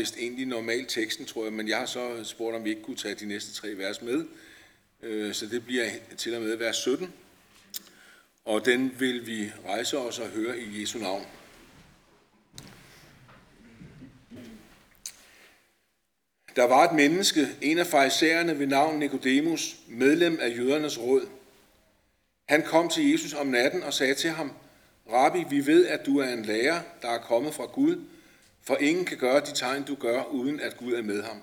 læst egentlig normalt teksten, tror jeg, men jeg har så spurgt, om vi ikke kunne tage de næste tre vers med. Øh, så det bliver til og med vers 17. Og den vil vi rejse os og høre i Jesu navn. Der var et menneske, en af farisæerne ved navn Nikodemus, medlem af jødernes råd. Han kom til Jesus om natten og sagde til ham, Rabbi, vi ved, at du er en lærer, der er kommet fra Gud, for ingen kan gøre de tegn, du gør, uden at Gud er med ham.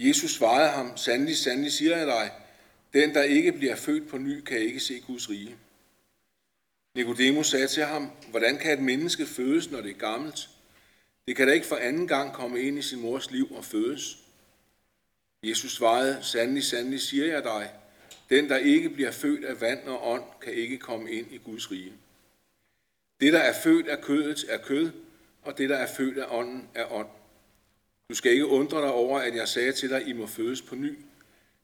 Jesus svarede ham, sandelig, sandelig siger jeg dig, den, der ikke bliver født på ny, kan ikke se Guds rige. Nikodemus sagde til ham, hvordan kan et menneske fødes, når det er gammelt? Det kan da ikke for anden gang komme ind i sin mors liv og fødes. Jesus svarede, sandelig, sandelig siger jeg dig, den, der ikke bliver født af vand og ånd, kan ikke komme ind i Guds rige. Det, der er født af kødet, er kød, og det, der er født af ånden, er ånd. Du skal ikke undre dig over, at jeg sagde til dig, I må fødes på ny.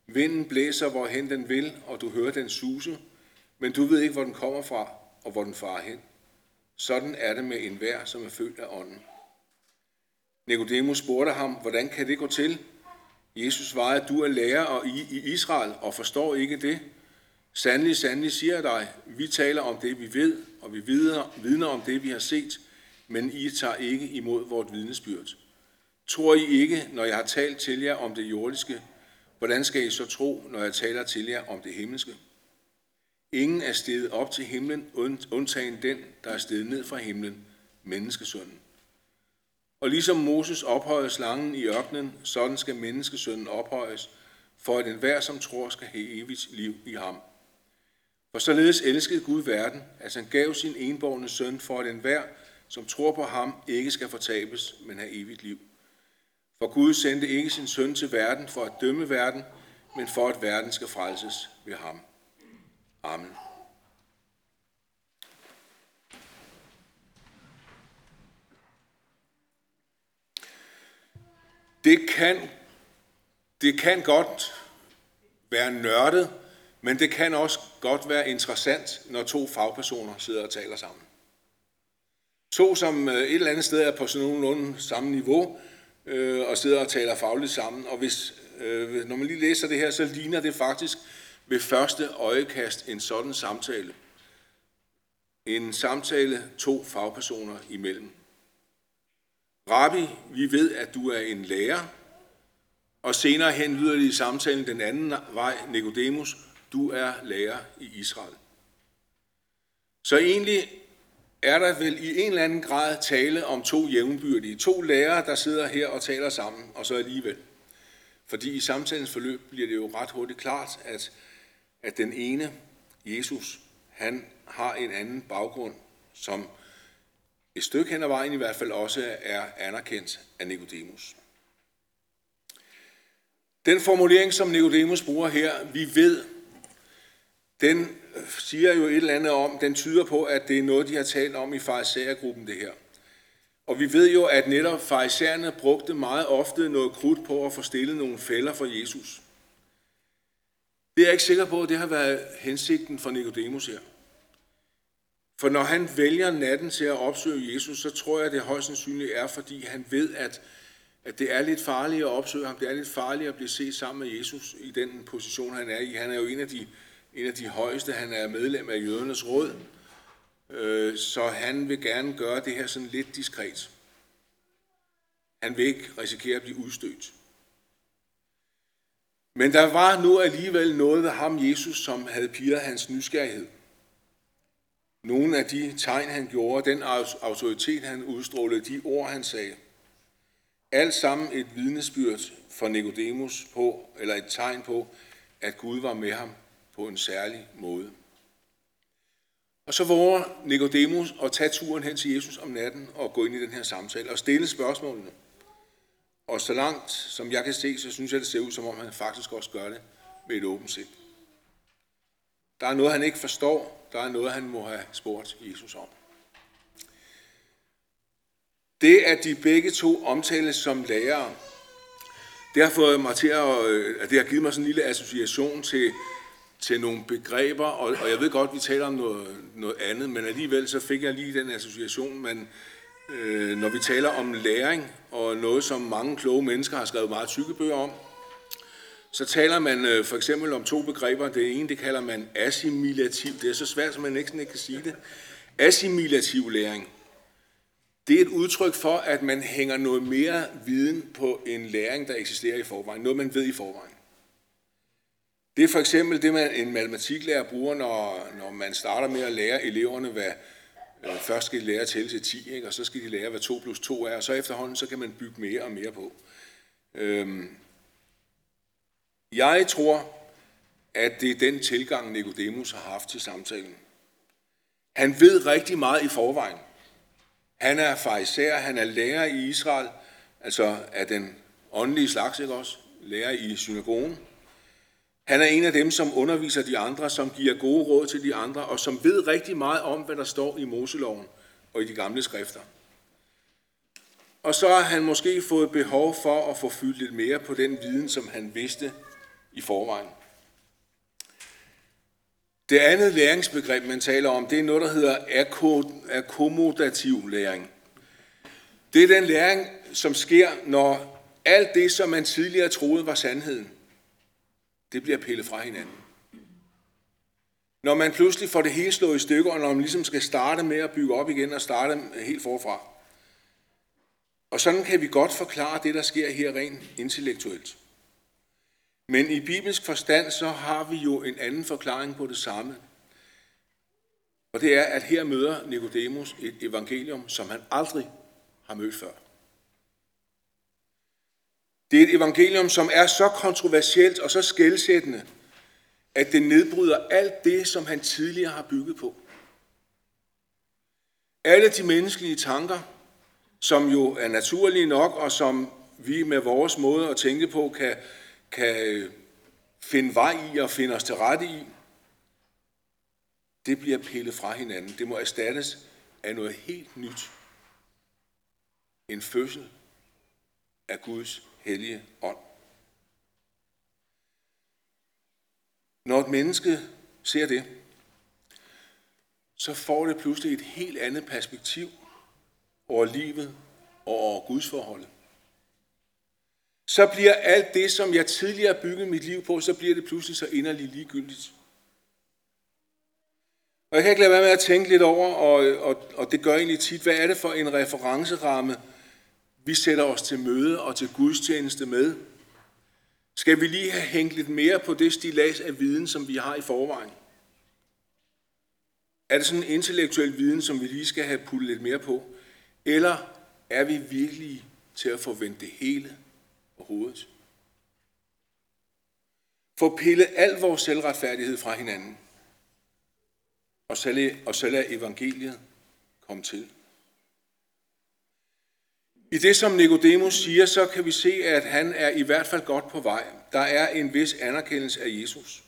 Vinden blæser, hvorhen den vil, og du hører den suse, men du ved ikke, hvor den kommer fra, og hvor den farer hen. Sådan er det med enhver, som er født af ånden. Nikodemus spurgte ham, hvordan kan det gå til? Jesus svarede, du er lærer og i, i Israel og forstår ikke det. Sandelig, sandelig siger jeg dig, vi taler om det, vi ved, og vi vidner, vidner om det, vi har set, men I tager ikke imod vort vidnesbyrd. Tror I ikke, når jeg har talt til jer om det jordiske, hvordan skal I så tro, når jeg taler til jer om det himmelske? Ingen er steget op til himlen, undtagen den, der er steget ned fra himlen, menneskesønnen. Og ligesom Moses ophøjede slangen i ørkenen, sådan skal menneskesønnen ophøjes, for at enhver, som tror, skal have evigt liv i ham. For således elskede Gud verden, at han gav sin enborgne søn, for at enhver, som tror på ham, ikke skal fortabes, men have evigt liv. For Gud sendte ikke sin søn til verden for at dømme verden, men for at verden skal frelses ved ham. Amen. Det kan, det kan godt være nørdet, men det kan også godt være interessant, når to fagpersoner sidder og taler sammen. To, som øh, et eller andet sted er på sådan nogenlunde samme niveau, øh, og sidder og taler fagligt sammen. Og hvis, øh, når man lige læser det her, så ligner det faktisk ved første øjekast en sådan samtale. En samtale to fagpersoner imellem. Rabbi, vi ved, at du er en lærer, og senere hen lyder det i samtalen den anden vej, Nikodemus, du er lærer i Israel. Så egentlig er der vel i en eller anden grad tale om to jævnbyrdige, to lærere, der sidder her og taler sammen, og så alligevel. Fordi i samtalens forløb bliver det jo ret hurtigt klart, at, at den ene, Jesus, han har en anden baggrund, som et stykke hen ad vejen i hvert fald også er anerkendt af Nikodemus. Den formulering, som Nikodemus bruger her, vi ved, den øh, siger jo et eller andet om, den tyder på, at det er noget, de har talt om i farisæergruppen, det her. Og vi ved jo, at netop farisæerne brugte meget ofte noget krudt på at få stillet nogle fælder for Jesus. Det er jeg ikke sikker på, at det har været hensigten for Nikodemus her. For når han vælger natten til at opsøge Jesus, så tror jeg, at det højst sandsynligt er, fordi han ved, at, at det er lidt farligt at opsøge ham. Det er lidt farligt at blive set sammen med Jesus i den position, han er i. Han er jo en af de en af de højeste. Han er medlem af jødernes råd, øh, så han vil gerne gøre det her sådan lidt diskret. Han vil ikke risikere at blive udstødt. Men der var nu alligevel noget ved ham, Jesus, som havde piret hans nysgerrighed. Nogle af de tegn, han gjorde, den autoritet, han udstrålede, de ord, han sagde. Alt sammen et vidnesbyrd for Nikodemus på, eller et tegn på, at Gud var med ham på en særlig måde. Og så våger Nikodemus at tage turen hen til Jesus om natten og gå ind i den her samtale og stille spørgsmålene. Og så langt som jeg kan se, så synes jeg, det ser ud som om han faktisk også gør det med et åbent sind. Der er noget, han ikke forstår. Der er noget, han må have spurgt Jesus om. Det, at de begge to omtales som lærere, det har fået mig til at, øh, det har givet mig sådan en lille association til til nogle begreber, og, og jeg ved godt, vi taler om noget, noget andet, men alligevel så fik jeg lige den association, man, øh, når vi taler om læring, og noget, som mange kloge mennesker har skrevet meget tykke bøger om, så taler man øh, for eksempel om to begreber. Det ene, det kalder man assimilativ. Det er så svært, som man næsten ikke kan sige det. Assimilativ læring. Det er et udtryk for, at man hænger noget mere viden på en læring, der eksisterer i forvejen. Noget, man ved i forvejen. Det er for eksempel det, man en matematiklærer bruger, når, når man starter med at lære eleverne, hvad øh, først skal de lære at tælle til 10, ikke? og så skal de lære, hvad 2 plus 2 er, og så efterhånden, så kan man bygge mere og mere på. Øhm, jeg tror, at det er den tilgang, Nicodemus har haft til samtalen. Han ved rigtig meget i forvejen. Han er fariser, han er lærer i Israel, altså af den åndelige slags, ikke også? Lærer i synagogen. Han er en af dem, som underviser de andre, som giver gode råd til de andre, og som ved rigtig meget om, hvad der står i Moseloven og i de gamle skrifter. Og så har han måske fået behov for at få fyldt lidt mere på den viden, som han vidste i forvejen. Det andet læringsbegreb, man taler om, det er noget, der hedder akkommodativ læring. Det er den læring, som sker, når alt det, som man tidligere troede var sandheden, det bliver pillet fra hinanden. Når man pludselig får det hele slået i stykker, og når man ligesom skal starte med at bygge op igen og starte øh, helt forfra. Og sådan kan vi godt forklare det, der sker her rent intellektuelt. Men i bibelsk forstand, så har vi jo en anden forklaring på det samme. Og det er, at her møder Nikodemus et evangelium, som han aldrig har mødt før. Det er et evangelium, som er så kontroversielt og så skældsættende, at det nedbryder alt det, som han tidligere har bygget på. Alle de menneskelige tanker, som jo er naturlige nok, og som vi med vores måde at tænke på kan kan finde vej i og finde os til rette i, det bliver pillet fra hinanden. Det må erstattes af noget helt nyt. En fødsel af Guds hellige ånd. Når et menneske ser det, så får det pludselig et helt andet perspektiv over livet og over Guds forholdet så bliver alt det, som jeg tidligere har bygget mit liv på, så bliver det pludselig så inderligt ligegyldigt. Og jeg kan ikke lade være med at tænke lidt over, og, og, og det gør jeg egentlig tit, hvad er det for en referenceramme, vi sætter os til møde og til gudstjeneste med? Skal vi lige have hængt lidt mere på det stilas af viden, som vi har i forvejen? Er det sådan en intellektuel viden, som vi lige skal have puttet lidt mere på? Eller er vi virkelig til at forvente det hele på hovedet. Få pillet al vores selvretfærdighed fra hinanden. Og så lad, og evangeliet komme til. I det, som Nikodemus siger, så kan vi se, at han er i hvert fald godt på vej. Der er en vis anerkendelse af Jesus.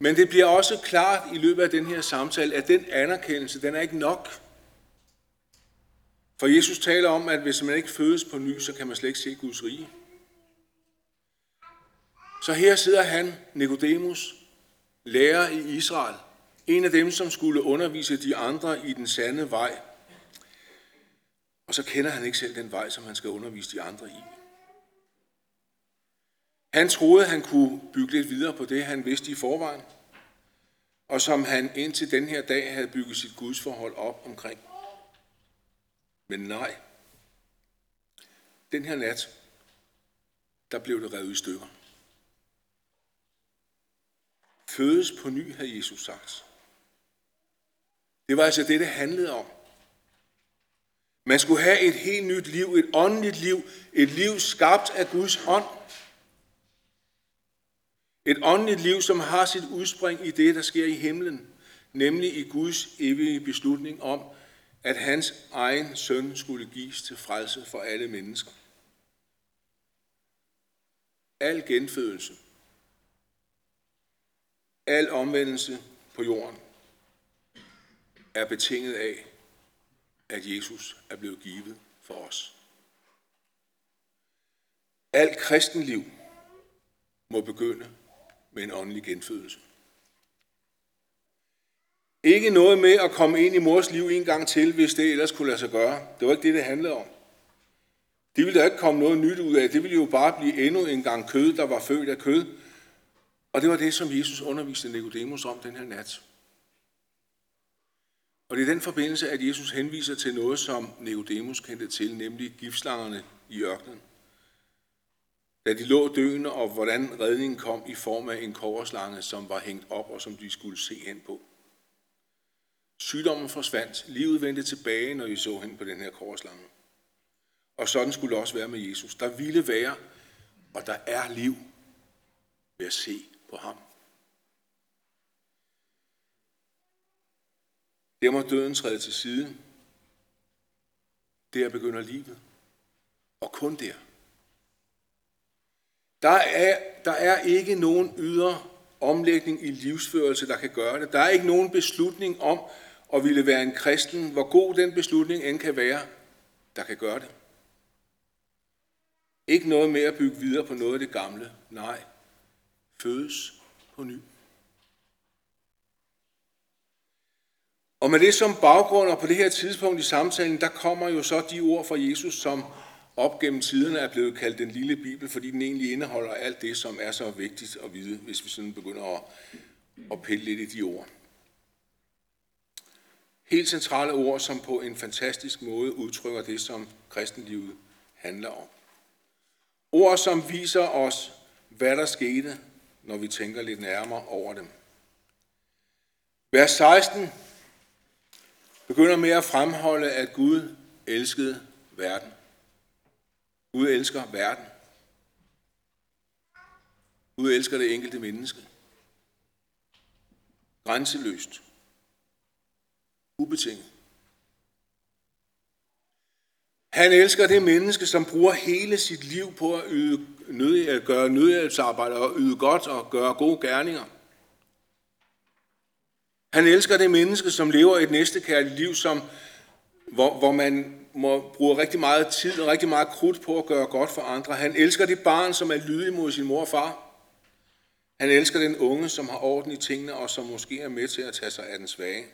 Men det bliver også klart i løbet af den her samtale, at den anerkendelse, den er ikke nok. For Jesus taler om, at hvis man ikke fødes på ny, så kan man slet ikke se Guds rige. Så her sidder han, Nikodemus, lærer i Israel, en af dem, som skulle undervise de andre i den sande vej. Og så kender han ikke selv den vej, som han skal undervise de andre i. Han troede, han kunne bygge lidt videre på det, han vidste i forvejen, og som han indtil den her dag havde bygget sit gudsforhold op omkring. Men nej, den her nat, der blev det revet i stykker. Fødes på ny, har Jesus sagt. Det var altså det, det handlede om. Man skulle have et helt nyt liv, et åndeligt liv, et liv skabt af Guds ånd. Et åndeligt liv, som har sit udspring i det, der sker i himlen, nemlig i Guds evige beslutning om, at hans egen søn skulle gives til frelse for alle mennesker. Al genfødelse, al omvendelse på jorden er betinget af, at Jesus er blevet givet for os. Alt kristenliv må begynde med en åndelig genfødelse. Ikke noget med at komme ind i mors liv en gang til, hvis det ellers kunne lade sig gøre. Det var ikke det, det handlede om. Det ville der ikke komme noget nyt ud af. Det ville jo bare blive endnu en gang kød, der var født af kød. Og det var det, som Jesus underviste Nikodemus om den her nat. Og det er den forbindelse, at Jesus henviser til noget, som Nicodemus kendte til, nemlig giftslangerne i ørkenen. Da de lå døende, og hvordan redningen kom i form af en koverslange, som var hængt op, og som de skulle se hen på. Sygdommen forsvandt, livet vendte tilbage, når de så hen på den her koverslange. Og sådan skulle det også være med Jesus. Der ville være, og der er liv ved at se på ham. Der må døden træde til side. Der begynder livet. Og kun der. Der er, der er ikke nogen ydre omlægning i livsførelse, der kan gøre det. Der er ikke nogen beslutning om at ville være en kristen, hvor god den beslutning end kan være, der kan gøre det. Ikke noget med at bygge videre på noget af det gamle. Nej, fødes på ny. Og med det som baggrund, og på det her tidspunkt i samtalen, der kommer jo så de ord fra Jesus, som op gennem tiderne er blevet kaldt den lille bibel, fordi den egentlig indeholder alt det, som er så vigtigt at vide, hvis vi sådan begynder at, at pille lidt i de ord. Helt centrale ord, som på en fantastisk måde udtrykker det, som kristenlivet handler om. Ord, som viser os, hvad der skete, når vi tænker lidt nærmere over dem. Vers 16 begynder med at fremholde, at Gud elskede verden. Gud elsker verden. Gud elsker det enkelte menneske. Grænseløst. Ubetinget. Han elsker det menneske, som bruger hele sit liv på at, yde nød, at gøre nødhjælpsarbejde og yde godt og gøre gode gerninger. Han elsker det menneske, som lever et næstekærligt liv, som, hvor, hvor man må bruge rigtig meget tid og rigtig meget krudt på at gøre godt for andre. Han elsker det barn, som er lydig mod sin mor og far. Han elsker den unge, som har orden i tingene og som måske er med til at tage sig af den svage.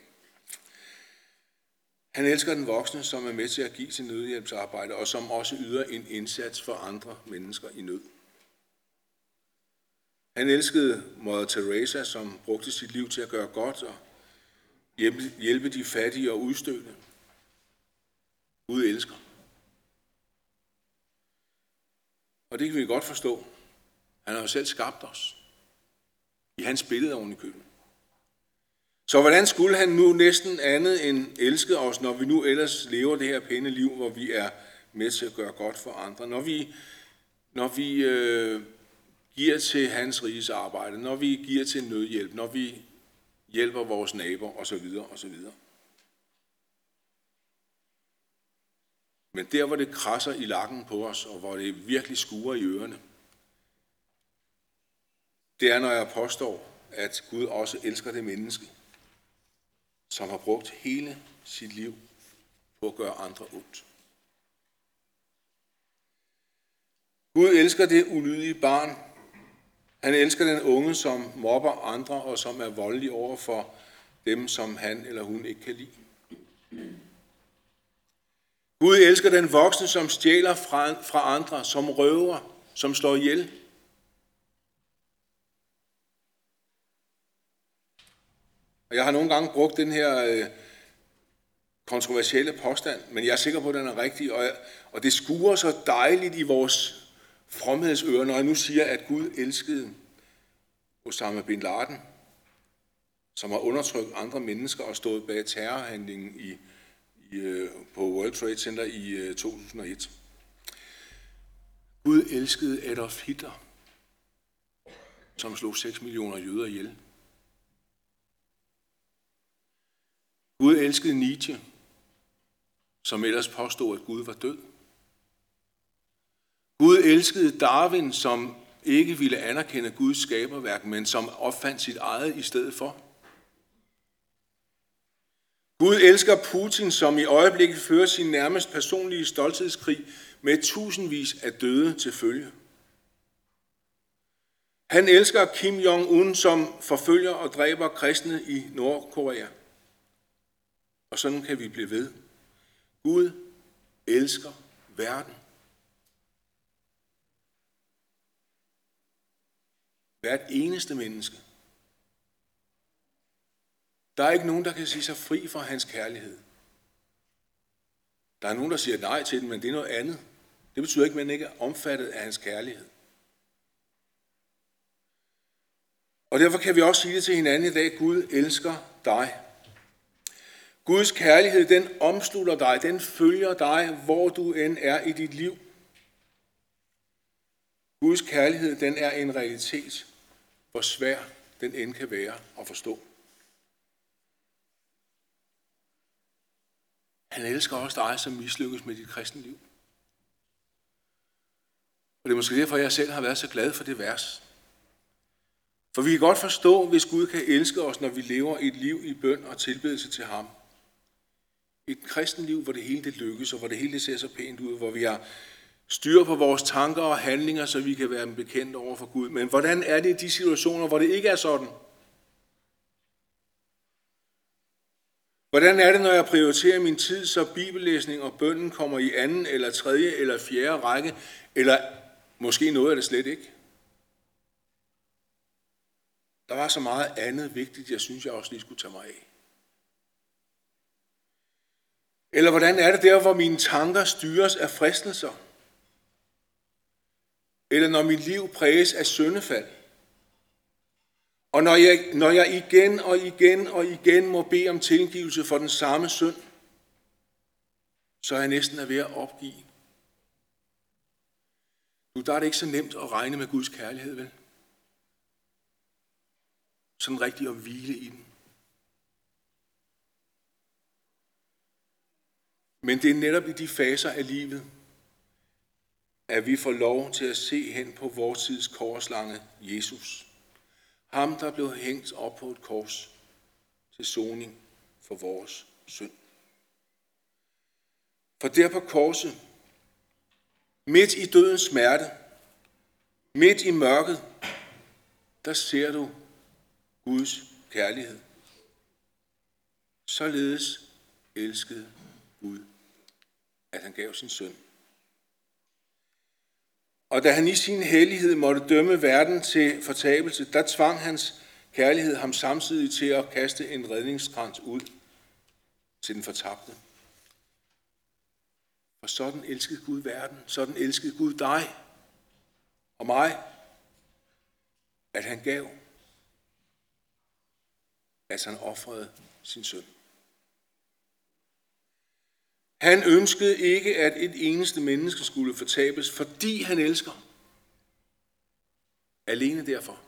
Han elsker den voksne, som er med til at give sin nødhjælpsarbejde, og som også yder en indsats for andre mennesker i nød. Han elskede Mother Teresa, som brugte sit liv til at gøre godt og hjælpe de fattige og udstødte. Gud elsker. Og det kan vi godt forstå. Han har jo selv skabt os. I hans billede oven i køben. Så hvordan skulle han nu næsten andet end elske os, når vi nu ellers lever det her pæne liv, hvor vi er med til at gøre godt for andre? Når vi, når vi øh, giver til hans riges arbejde, når vi giver til nødhjælp, når vi hjælper vores naboer osv. osv. Men der, hvor det krasser i lakken på os, og hvor det virkelig skuer i ørerne, det er, når jeg påstår, at Gud også elsker det menneske, som har brugt hele sit liv på at gøre andre ondt. Gud elsker det ulydige barn. Han elsker den unge, som mobber andre og som er voldelig over for dem, som han eller hun ikke kan lide. Gud elsker den voksne, som stjæler fra, fra andre, som røver, som slår ihjel. Og jeg har nogle gange brugt den her øh, kontroversielle påstand, men jeg er sikker på, at den er rigtig, og, jeg, og det skuer så dejligt i vores fromhedsøre, når jeg nu siger, at Gud elskede Osama Bin Laden, som har undertrykt andre mennesker og stået bag terrorhandlingen i i, øh, på World Trade Center i øh, 2001. Gud elskede Adolf Hitler, som slog 6 millioner jøder ihjel. Gud elskede Nietzsche, som ellers påstod, at Gud var død. Gud elskede Darwin, som ikke ville anerkende Guds skaberværk, men som opfandt sit eget i stedet for. Gud elsker Putin, som i øjeblikket fører sin nærmest personlige stolthedskrig med tusindvis af døde til følge. Han elsker Kim Jong-un, som forfølger og dræber kristne i Nordkorea. Og sådan kan vi blive ved. Gud elsker verden. Hvert eneste menneske. Der er ikke nogen, der kan sige sig fri fra hans kærlighed. Der er nogen, der siger nej til den, men det er noget andet. Det betyder ikke, at man ikke er omfattet af hans kærlighed. Og derfor kan vi også sige det til hinanden i dag, Gud elsker dig. Guds kærlighed, den omslutter dig, den følger dig, hvor du end er i dit liv. Guds kærlighed, den er en realitet, hvor svær den end kan være at forstå. Han elsker også dig, som mislykkes med dit kristne liv. Og det er måske derfor, jeg selv har været så glad for det vers. For vi kan godt forstå, hvis Gud kan elske os, når vi lever et liv i bøn og tilbedelse til ham. Et kristen liv, hvor det hele det lykkes, og hvor det hele det ser så pænt ud, hvor vi har styr på vores tanker og handlinger, så vi kan være bekendt over for Gud. Men hvordan er det i de situationer, hvor det ikke er sådan? Hvordan er det, når jeg prioriterer min tid, så bibellæsning og bønden kommer i anden eller tredje eller fjerde række, eller måske noget af det slet ikke? Der var så meget andet vigtigt, jeg synes, jeg også lige skulle tage mig af. Eller hvordan er det der, hvor mine tanker styres af fristelser? Eller når mit liv præges af syndefald? Og når jeg, når jeg igen og igen og igen må bede om tilgivelse for den samme synd, så er jeg næsten ved at opgive. Nu der er det ikke så nemt at regne med Guds kærlighed, vel? Sådan rigtig at hvile i den. Men det er netop i de faser af livet, at vi får lov til at se hen på vores tids korslange Jesus. Ham, der blev hængt op på et kors til soning for vores synd. For der på korset, midt i dødens smerte, midt i mørket, der ser du Guds kærlighed. Således elskede Gud, at han gav sin søn. Og da han i sin hellighed måtte dømme verden til fortabelse, der tvang hans kærlighed ham samtidig til at kaste en redningskrans ud til den fortabte. For sådan elskede Gud verden, sådan elskede Gud dig og mig, at han gav, at han offrede sin søn. Han ønskede ikke, at et eneste menneske skulle fortabes, fordi han elsker. Alene derfor.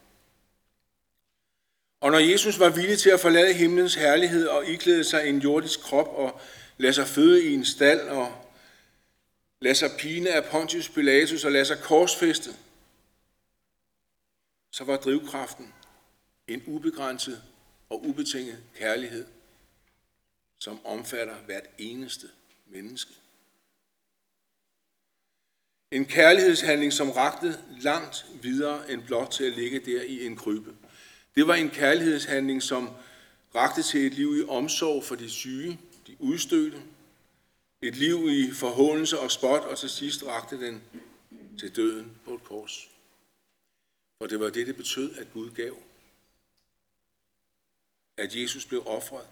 Og når Jesus var villig til at forlade himlens herlighed og iklæde sig en jordisk krop og lade sig føde i en stald og lade sig pine af Pontius Pilatus og lade sig korsfæste, så var drivkraften en ubegrænset og ubetinget kærlighed, som omfatter hvert eneste menneske. En kærlighedshandling, som rakte langt videre end blot til at ligge der i en krybbe. Det var en kærlighedshandling, som rakte til et liv i omsorg for de syge, de udstødte, et liv i forhåndelse og spot, og til sidst rakte den til døden på et kors. For det var det, det betød, at Gud gav. At Jesus blev offret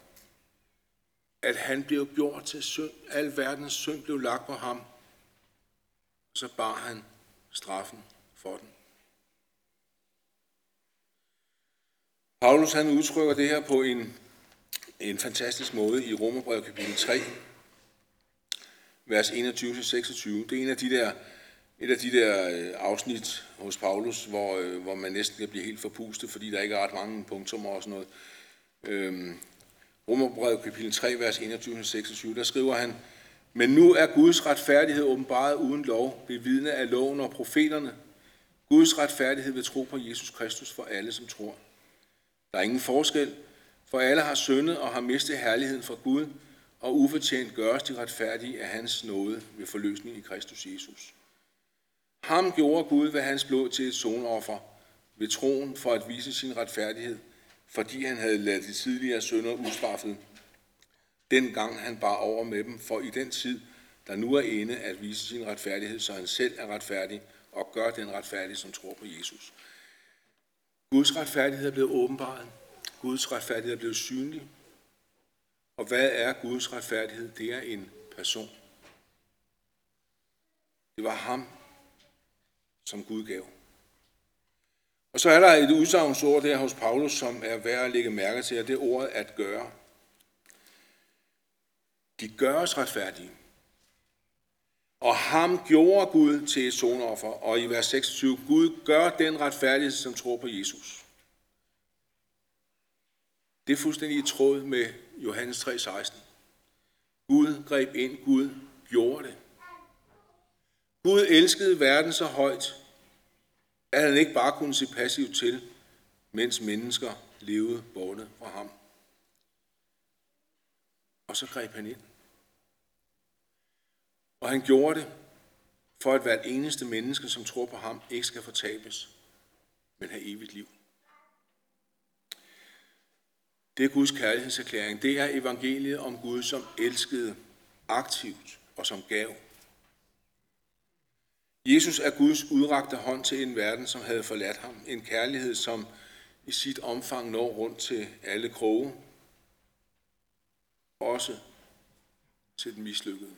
at han blev gjort til synd. Al verdens synd blev lagt på ham. Og så bar han straffen for den. Paulus han udtrykker det her på en, en fantastisk måde i Romerbrevet kapitel 3, vers 21-26. Det er en af de der, et af de der øh, afsnit hos Paulus, hvor, øh, hvor man næsten kan blive helt forpustet, fordi der ikke er ret mange punktummer og sådan noget. Øhm, Romerbrevet kapitel 3, vers 21-26, der skriver han, Men nu er Guds retfærdighed åbenbaret uden lov, bevidne af loven og profeterne. Guds retfærdighed ved tro på Jesus Kristus for alle, som tror. Der er ingen forskel, for alle har syndet og har mistet herligheden fra Gud, og ufortjent gøres de retfærdige af hans nåde ved forløsning i Kristus Jesus. Ham gjorde Gud ved hans blod til et sonoffer ved troen for at vise sin retfærdighed – fordi han havde ladet de tidligere sønder ustraffet, dengang han bar over med dem, for i den tid, der nu er inde, at vise sin retfærdighed, så han selv er retfærdig og gør den retfærdige, som tror på Jesus. Guds retfærdighed er blevet åbenbaret. Guds retfærdighed er blevet synlig. Og hvad er Guds retfærdighed? Det er en person. Det var ham, som Gud gav. Og så er der et udsagnsord der hos Paulus, som er værd at lægge mærke til, og det er ordet at gøre. De gøres retfærdige. Og ham gjorde Gud til et sonoffer. Og i vers 26, Gud gør den retfærdighed, som tror på Jesus. Det er fuldstændig i tråd med Johannes 3:16. Gud greb ind, Gud gjorde det. Gud elskede verden så højt, at han ikke bare kunne se passivt til, mens mennesker levede borte fra ham. Og så greb han ind. Og han gjorde det, for at hvert eneste menneske, som tror på ham, ikke skal fortabes, men have evigt liv. Det er Guds kærlighedserklæring. Det er evangeliet om Gud, som elskede aktivt og som gav. Jesus er Guds udrakte hånd til en verden, som havde forladt ham. En kærlighed, som i sit omfang når rundt til alle kroge. Også til den mislykkede.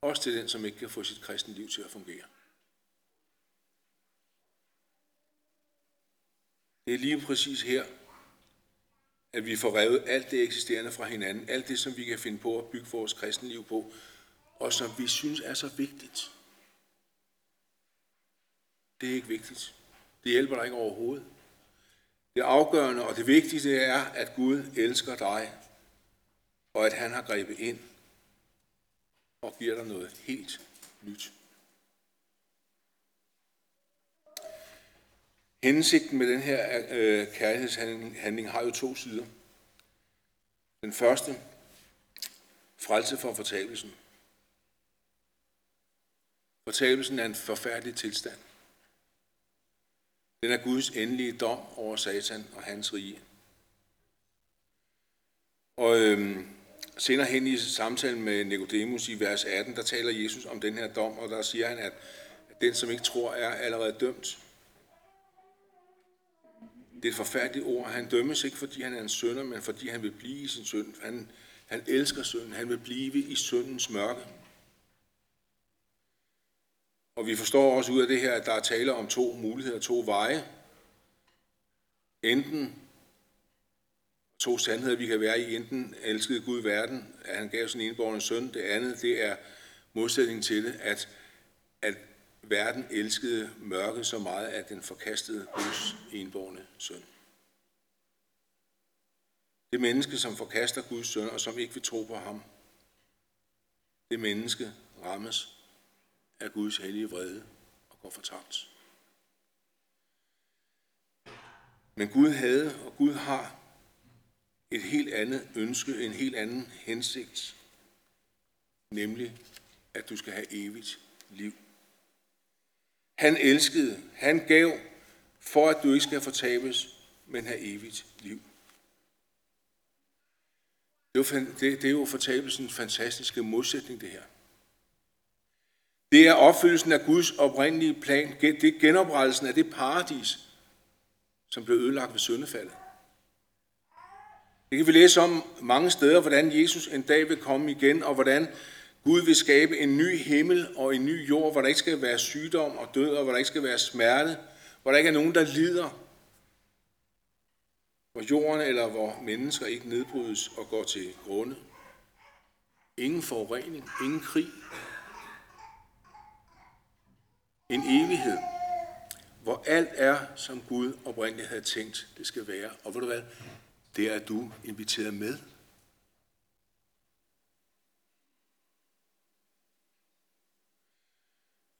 Også til den, som ikke kan få sit kristne liv til at fungere. Det er lige præcis her, at vi får revet alt det eksisterende fra hinanden, alt det, som vi kan finde på at bygge vores kristne liv på, og som vi synes er så vigtigt. Det er ikke vigtigt. Det hjælper dig ikke overhovedet. Det afgørende og det vigtigste er, at Gud elsker dig, og at han har grebet ind og giver dig noget helt nyt. Hensigten med den her øh, kærlighedshandling har jo to sider. Den første, frelse for fortabelsen. Fortabelsen er en forfærdelig tilstand. Den er Guds endelige dom over Satan og hans rige. Og øhm, senere hen i samtalen med Nikodemus i vers 18, der taler Jesus om den her dom, og der siger han, at den, som ikke tror, er allerede dømt. Det er et forfærdeligt ord. Han dømmes ikke, fordi han er en sønder, men fordi han vil blive i sin synd. Han, han elsker synden. Han vil blive i syndens mørke. Og vi forstår også ud af det her, at der er tale om to muligheder, to veje. Enten to sandheder, vi kan være i. Enten elskede Gud verden, at han gav sin enborgne søn. Det andet, det er modsætningen til det, at, at verden elskede mørket så meget, at den forkastede Guds enborgne søn. Det menneske, som forkaster Guds søn, og som ikke vil tro på ham, det menneske rammes af Guds hellige vrede og går fortabt. Men Gud havde, og Gud har et helt andet ønske, en helt anden hensigt, nemlig at du skal have evigt liv. Han elskede, han gav, for at du ikke skal fortabes, men have evigt liv. Det er jo, det, det er jo fortabelsens fantastiske modsætning, det her. Det er opfyldelsen af Guds oprindelige plan. Det er genoprettelsen af det paradis, som blev ødelagt ved syndefaldet. Det kan vi læse om mange steder, hvordan Jesus en dag vil komme igen, og hvordan Gud vil skabe en ny himmel og en ny jord, hvor der ikke skal være sygdom og død, og hvor der ikke skal være smerte, hvor der ikke er nogen, der lider. Hvor jorden eller hvor mennesker ikke nedbrydes og går til grunde. Ingen forurening, ingen krig, en evighed, hvor alt er, som Gud oprindeligt havde tænkt, det skal være. Og ved du hvad? Det er du inviteret med.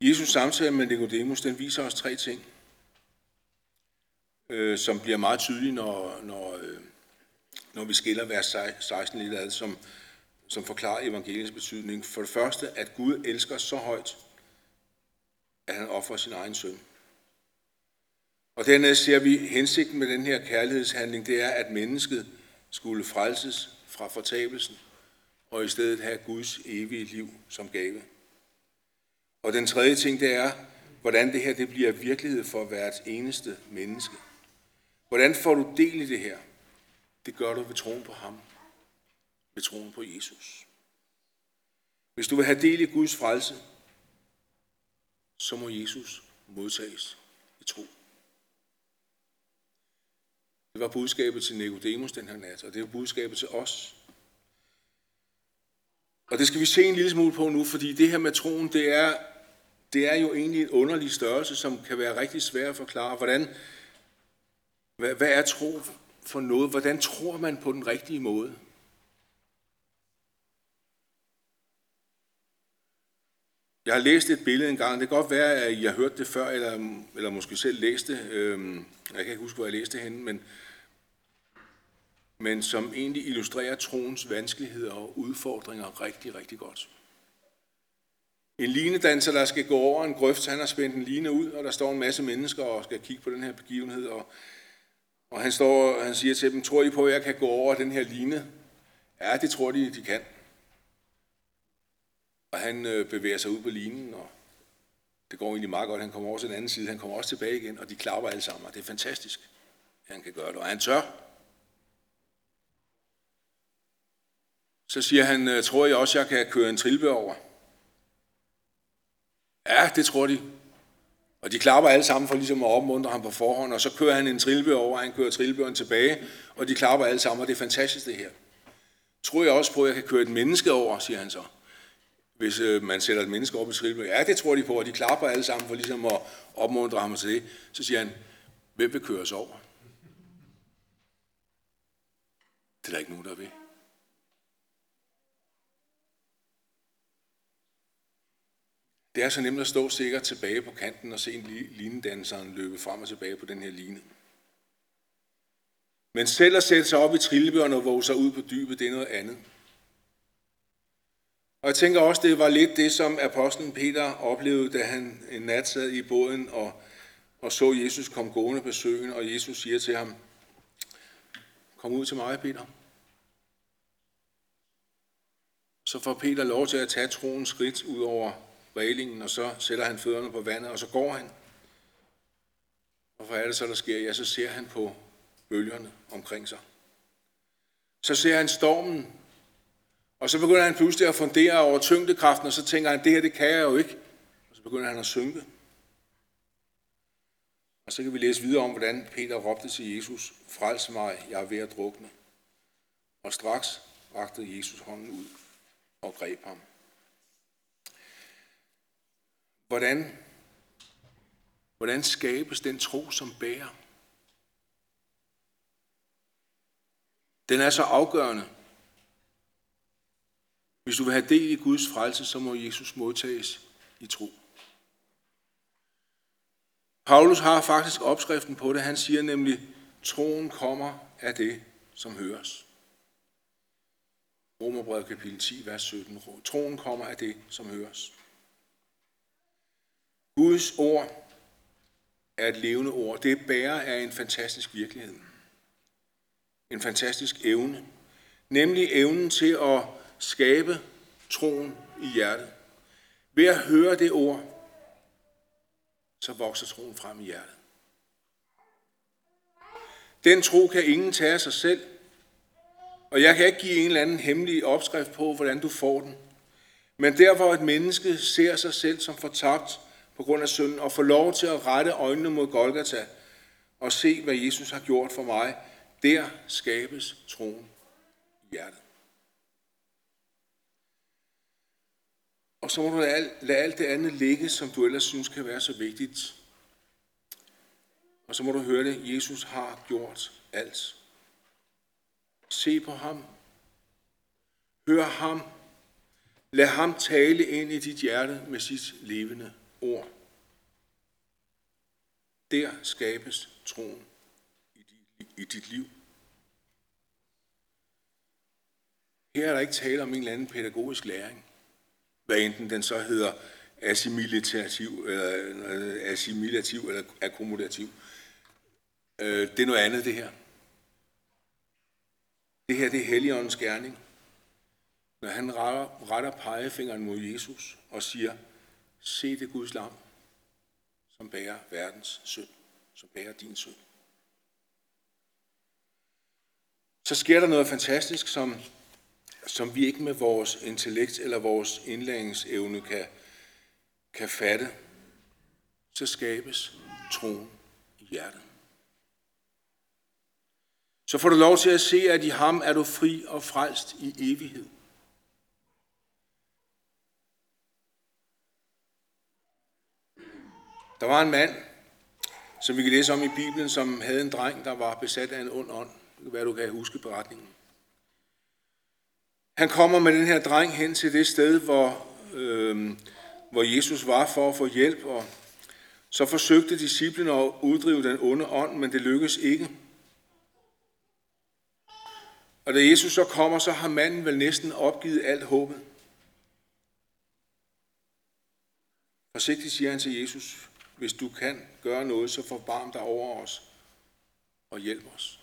Jesus samtale med Nicodemus, den viser os tre ting, øh, som bliver meget tydelige, når, når, øh, når vi skiller vers 16 lidt ad, som, som forklarer evangeliets betydning. For det første, at Gud elsker så højt, at han offrer sin egen søn. Og dernæst ser vi, hensigten med den her kærlighedshandling, det er, at mennesket skulle frelses fra fortabelsen, og i stedet have Guds evige liv som gave. Og den tredje ting, det er, hvordan det her det bliver virkelighed for hvert eneste menneske. Hvordan får du del i det her? Det gør du ved troen på ham. Ved troen på Jesus. Hvis du vil have del i Guds frelse, så må Jesus modtages i tro. Det var budskabet til Nikodemus den her nat, og det er budskabet til os. Og det skal vi se en lille smule på nu, fordi det her med troen, det er, det er jo egentlig en underlig størrelse, som kan være rigtig svær at forklare. Hvordan, hvad, hvad er tro for noget? Hvordan tror man på den rigtige måde? Jeg har læst et billede engang. Det kan godt være, at I har hørt det før, eller, eller måske selv læste det. Øhm, jeg kan ikke huske, hvor jeg læste det henne, men, men som egentlig illustrerer troens vanskeligheder og udfordringer rigtig, rigtig godt. En linedanser, der skal gå over en grøft, han har spændt en line ud, og der står en masse mennesker og skal kigge på den her begivenhed, og, og han, står, han siger til dem, tror I på, at jeg kan gå over den her line? Ja, det tror de, de kan. Og han øh, bevæger sig ud på linen, og det går egentlig meget godt. Han kommer over til den anden side, han kommer også tilbage igen, og de klapper alle sammen, og det er fantastisk, at han kan gøre det. Og han tør. Så siger han, øh, tror jeg også, jeg kan køre en trilbe over? Ja, det tror de. Og de klapper alle sammen for ligesom at opmuntre ham på forhånd, og så kører han en trilbe over, han kører trilbøren tilbage, og de klapper alle sammen, og det er fantastisk det her. Tror jeg også på, at jeg kan køre et menneske over, siger han så hvis øh, man sætter et menneske op i trillen. Ja, det tror de på, og de klapper alle sammen for ligesom at opmuntre ham til det. Så siger han, hvem vil køre os over? Det er der ikke nogen, der vil. Det er så nemt at stå sikkert tilbage på kanten og se en linedanseren løbe frem og tilbage på den her line. Men selv at sætte sig op i trillebørn og våge sig ud på dybet, det er noget andet. Og jeg tænker også, det var lidt det, som apostlen Peter oplevede, da han en nat sad i båden og, og så Jesus komme gående på søen, og Jesus siger til ham, kom ud til mig, Peter. Så får Peter lov til at tage troens skridt ud over reglingen, og så sætter han fødderne på vandet, og så går han. Og hvad er det så, der sker? Ja, så ser han på bølgerne omkring sig. Så ser han stormen og så begynder han pludselig at fundere over tyngdekraften, og så tænker han, det her det kan jeg jo ikke. Og så begynder han at synke. Og så kan vi læse videre om, hvordan Peter råbte til Jesus, frels mig, jeg er ved at drukne. Og straks rakte Jesus hånden ud og greb ham. Hvordan, hvordan skabes den tro, som bærer? Den er så afgørende, hvis du vil have del i Guds frelse, så må Jesus modtages i tro. Paulus har faktisk opskriften på det. Han siger nemlig, troen kommer af det, som høres. Romerbrevet kapitel 10, vers 17. Troen kommer af det, som høres. Guds ord er et levende ord. Det bærer af en fantastisk virkelighed. En fantastisk evne. Nemlig evnen til at skabe troen i hjertet. Ved at høre det ord, så vokser troen frem i hjertet. Den tro kan ingen tage af sig selv, og jeg kan ikke give en eller anden hemmelig opskrift på, hvordan du får den. Men der, hvor et menneske ser sig selv som fortabt på grund af synden, og får lov til at rette øjnene mod Golgata og se, hvad Jesus har gjort for mig, der skabes troen i hjertet. Og så må du lade, lade alt det andet ligge, som du ellers synes kan være så vigtigt. Og så må du høre det, Jesus har gjort alt. Se på ham. Hør ham. Lad ham tale ind i dit hjerte med sit levende ord. Der skabes troen i dit liv. Her er der ikke tale om en eller anden pædagogisk læring hvad enten den så hedder øh, assimilativ eller, assimilativ eller akkumulativ. Øh, det er noget andet, det her. Det her det er Helligåndens gerning. Når han retter, retter pegefingeren mod Jesus og siger, se det Guds lam, som bærer verdens synd, som bærer din synd. Så sker der noget fantastisk, som, som vi ikke med vores intellekt eller vores indlæringsevne kan, kan fatte. Så skabes troen i hjertet. Så får du lov til at se, at i ham er du fri og frelst i evighed. Der var en mand, som vi kan læse om i Bibelen, som havde en dreng, der var besat af en ond ånd. Det kan være, du kan huske beretningen. Han kommer med den her dreng hen til det sted, hvor, øh, hvor Jesus var for at få hjælp, og så forsøgte disciplene at uddrive den onde ånd, men det lykkedes ikke. Og da Jesus så kommer, så har manden vel næsten opgivet alt håbet. Forsigtigt siger han til Jesus, hvis du kan gøre noget, så forbarm dig over os og hjælp os.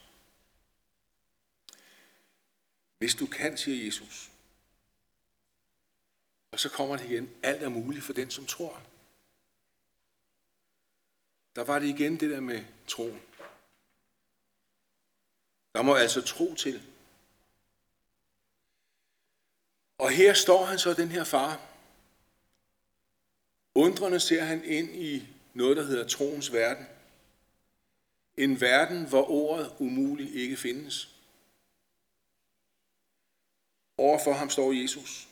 Hvis du kan, siger Jesus. Og så kommer det igen. Alt er muligt for den, som tror. Der var det igen det der med troen. Der må altså tro til. Og her står han så, den her far. Undrende ser han ind i noget, der hedder troens verden. En verden, hvor ordet umuligt ikke findes. Overfor ham står Jesus.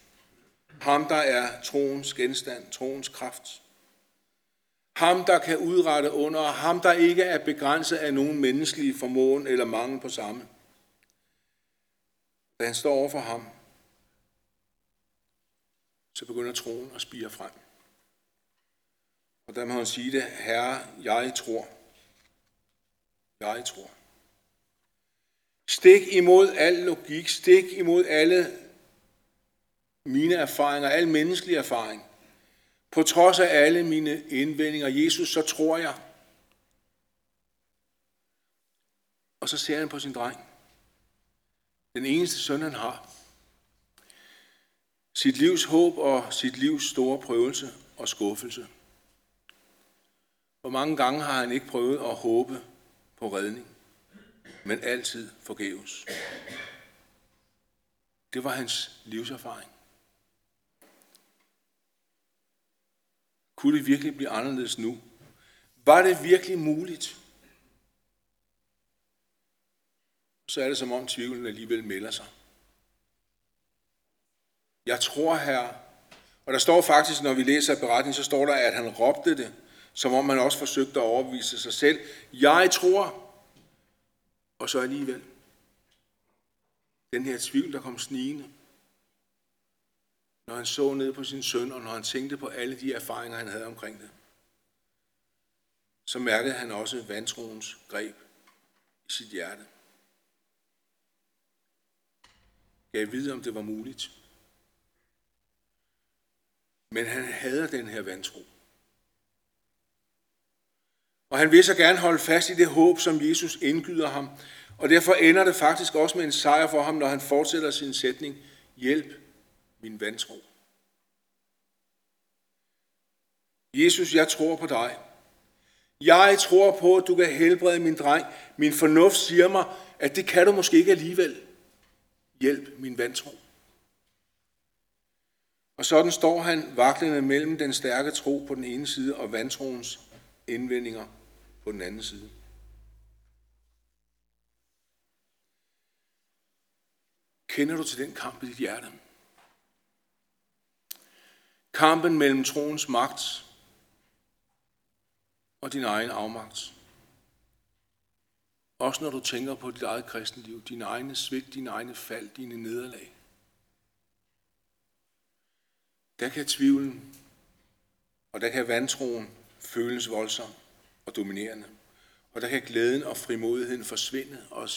Ham, der er troens genstand, troens kraft. Ham, der kan udrette under, ham, der ikke er begrænset af nogen menneskelige formåen eller mangel på samme. Da han står over for ham, så begynder troen at spire frem. Og der må han sige det, Herre, jeg tror. Jeg tror. Stik imod al logik, stik imod alle mine erfaringer, al menneskelig erfaring. På trods af alle mine indvendinger, Jesus, så tror jeg. Og så ser han på sin dreng. Den eneste søn, han har. Sit livs håb og sit livs store prøvelse og skuffelse. Hvor mange gange har han ikke prøvet at håbe på redning, men altid forgæves. Det var hans livserfaring. Kunne det virkelig blive anderledes nu? Var det virkelig muligt? Så er det som om tvivlen alligevel melder sig. Jeg tror her, og der står faktisk, når vi læser beretningen, så står der, at han råbte det, som om man også forsøgte at overbevise sig selv. Jeg tror, og så alligevel. Den her tvivl, der kom snigende. Når han så ned på sin søn, og når han tænkte på alle de erfaringer, han havde omkring det, så mærkede han også vantroens greb i sit hjerte. Jeg vide, om det var muligt. Men han hader den her vantro. Og han vil så gerne holde fast i det håb, som Jesus indgyder ham. Og derfor ender det faktisk også med en sejr for ham, når han fortsætter sin sætning. Hjælp min vantro. Jesus, jeg tror på dig. Jeg tror på, at du kan helbrede min dreng. Min fornuft siger mig, at det kan du måske ikke alligevel. Hjælp min vantro. Og sådan står han vaklende mellem den stærke tro på den ene side og vantroens indvendinger på den anden side. Kender du til den kamp i dit hjerte? Kampen mellem troens magt og din egen afmagt. Også når du tænker på dit eget kristenliv, din egne svigt, dine egne fald, dine nederlag. Der kan tvivlen og der kan vantroen føles voldsom og dominerende. Og der kan glæden og frimodigheden forsvinde og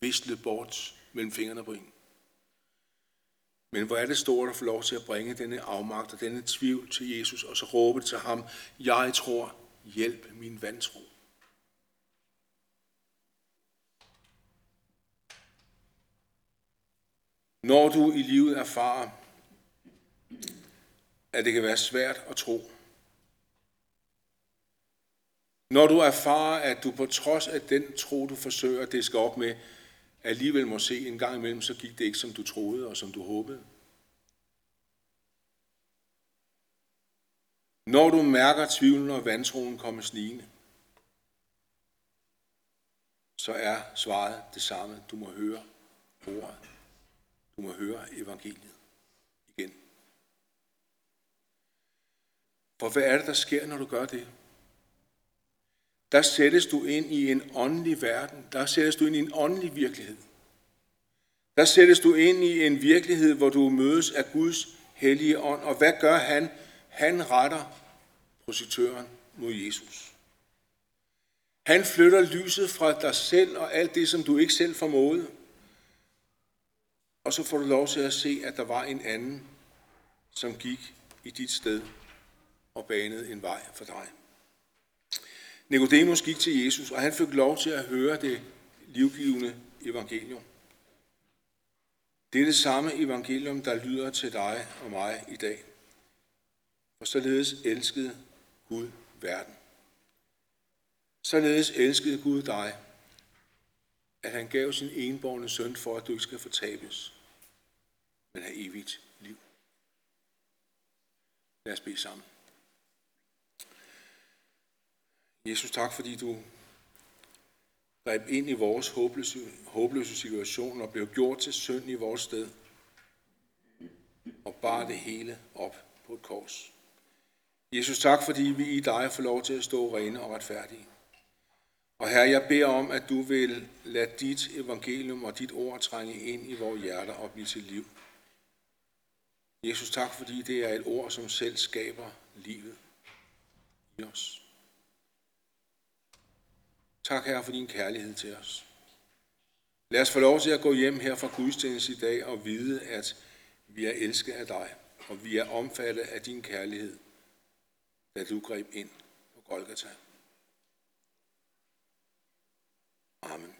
visle bort mellem fingrene på en. Men hvor er det stort at få lov til at bringe denne afmagt og denne tvivl til Jesus, og så råbe til ham, jeg tror, hjælp min vantro. Når du i livet erfarer, at det kan være svært at tro. Når du erfarer, at du på trods af den tro, du forsøger at diske op med, alligevel må se en gang imellem, så gik det ikke, som du troede og som du håbede. Når du mærker tvivlen og vantroen komme snigende, så er svaret det samme. Du må høre ordet. Du må høre evangeliet igen. For hvad er det, der sker, når du gør det? Der sættes du ind i en åndelig verden. Der sættes du ind i en åndelig virkelighed. Der sættes du ind i en virkelighed, hvor du mødes af Guds hellige ånd. Og hvad gør han? Han retter projektøren mod Jesus. Han flytter lyset fra dig selv og alt det, som du ikke selv formåede. Og så får du lov til at se, at der var en anden, som gik i dit sted og banede en vej for dig. Nikodemus gik til Jesus, og han fik lov til at høre det livgivende evangelium. Det er det samme evangelium, der lyder til dig og mig i dag. For således elskede Gud verden. Således elskede Gud dig, at han gav sin enborgne søn for, at du ikke skal fortabes, men have evigt liv. Lad os bede sammen. Jesus, tak fordi du greb ind i vores håbløse, håbløse situation og blev gjort til synd i vores sted og bar det hele op på et kors. Jesus, tak fordi vi i dig får lov til at stå rene og retfærdige. Og her jeg beder om, at du vil lade dit evangelium og dit ord trænge ind i vores hjerter og blive til liv. Jesus, tak fordi det er et ord, som selv skaber livet i os. Tak, Herre, for din kærlighed til os. Lad os få lov til at gå hjem her fra gudstjeneste i dag og vide, at vi er elsket af dig, og vi er omfattet af din kærlighed, da du greb ind på Golgata. Amen.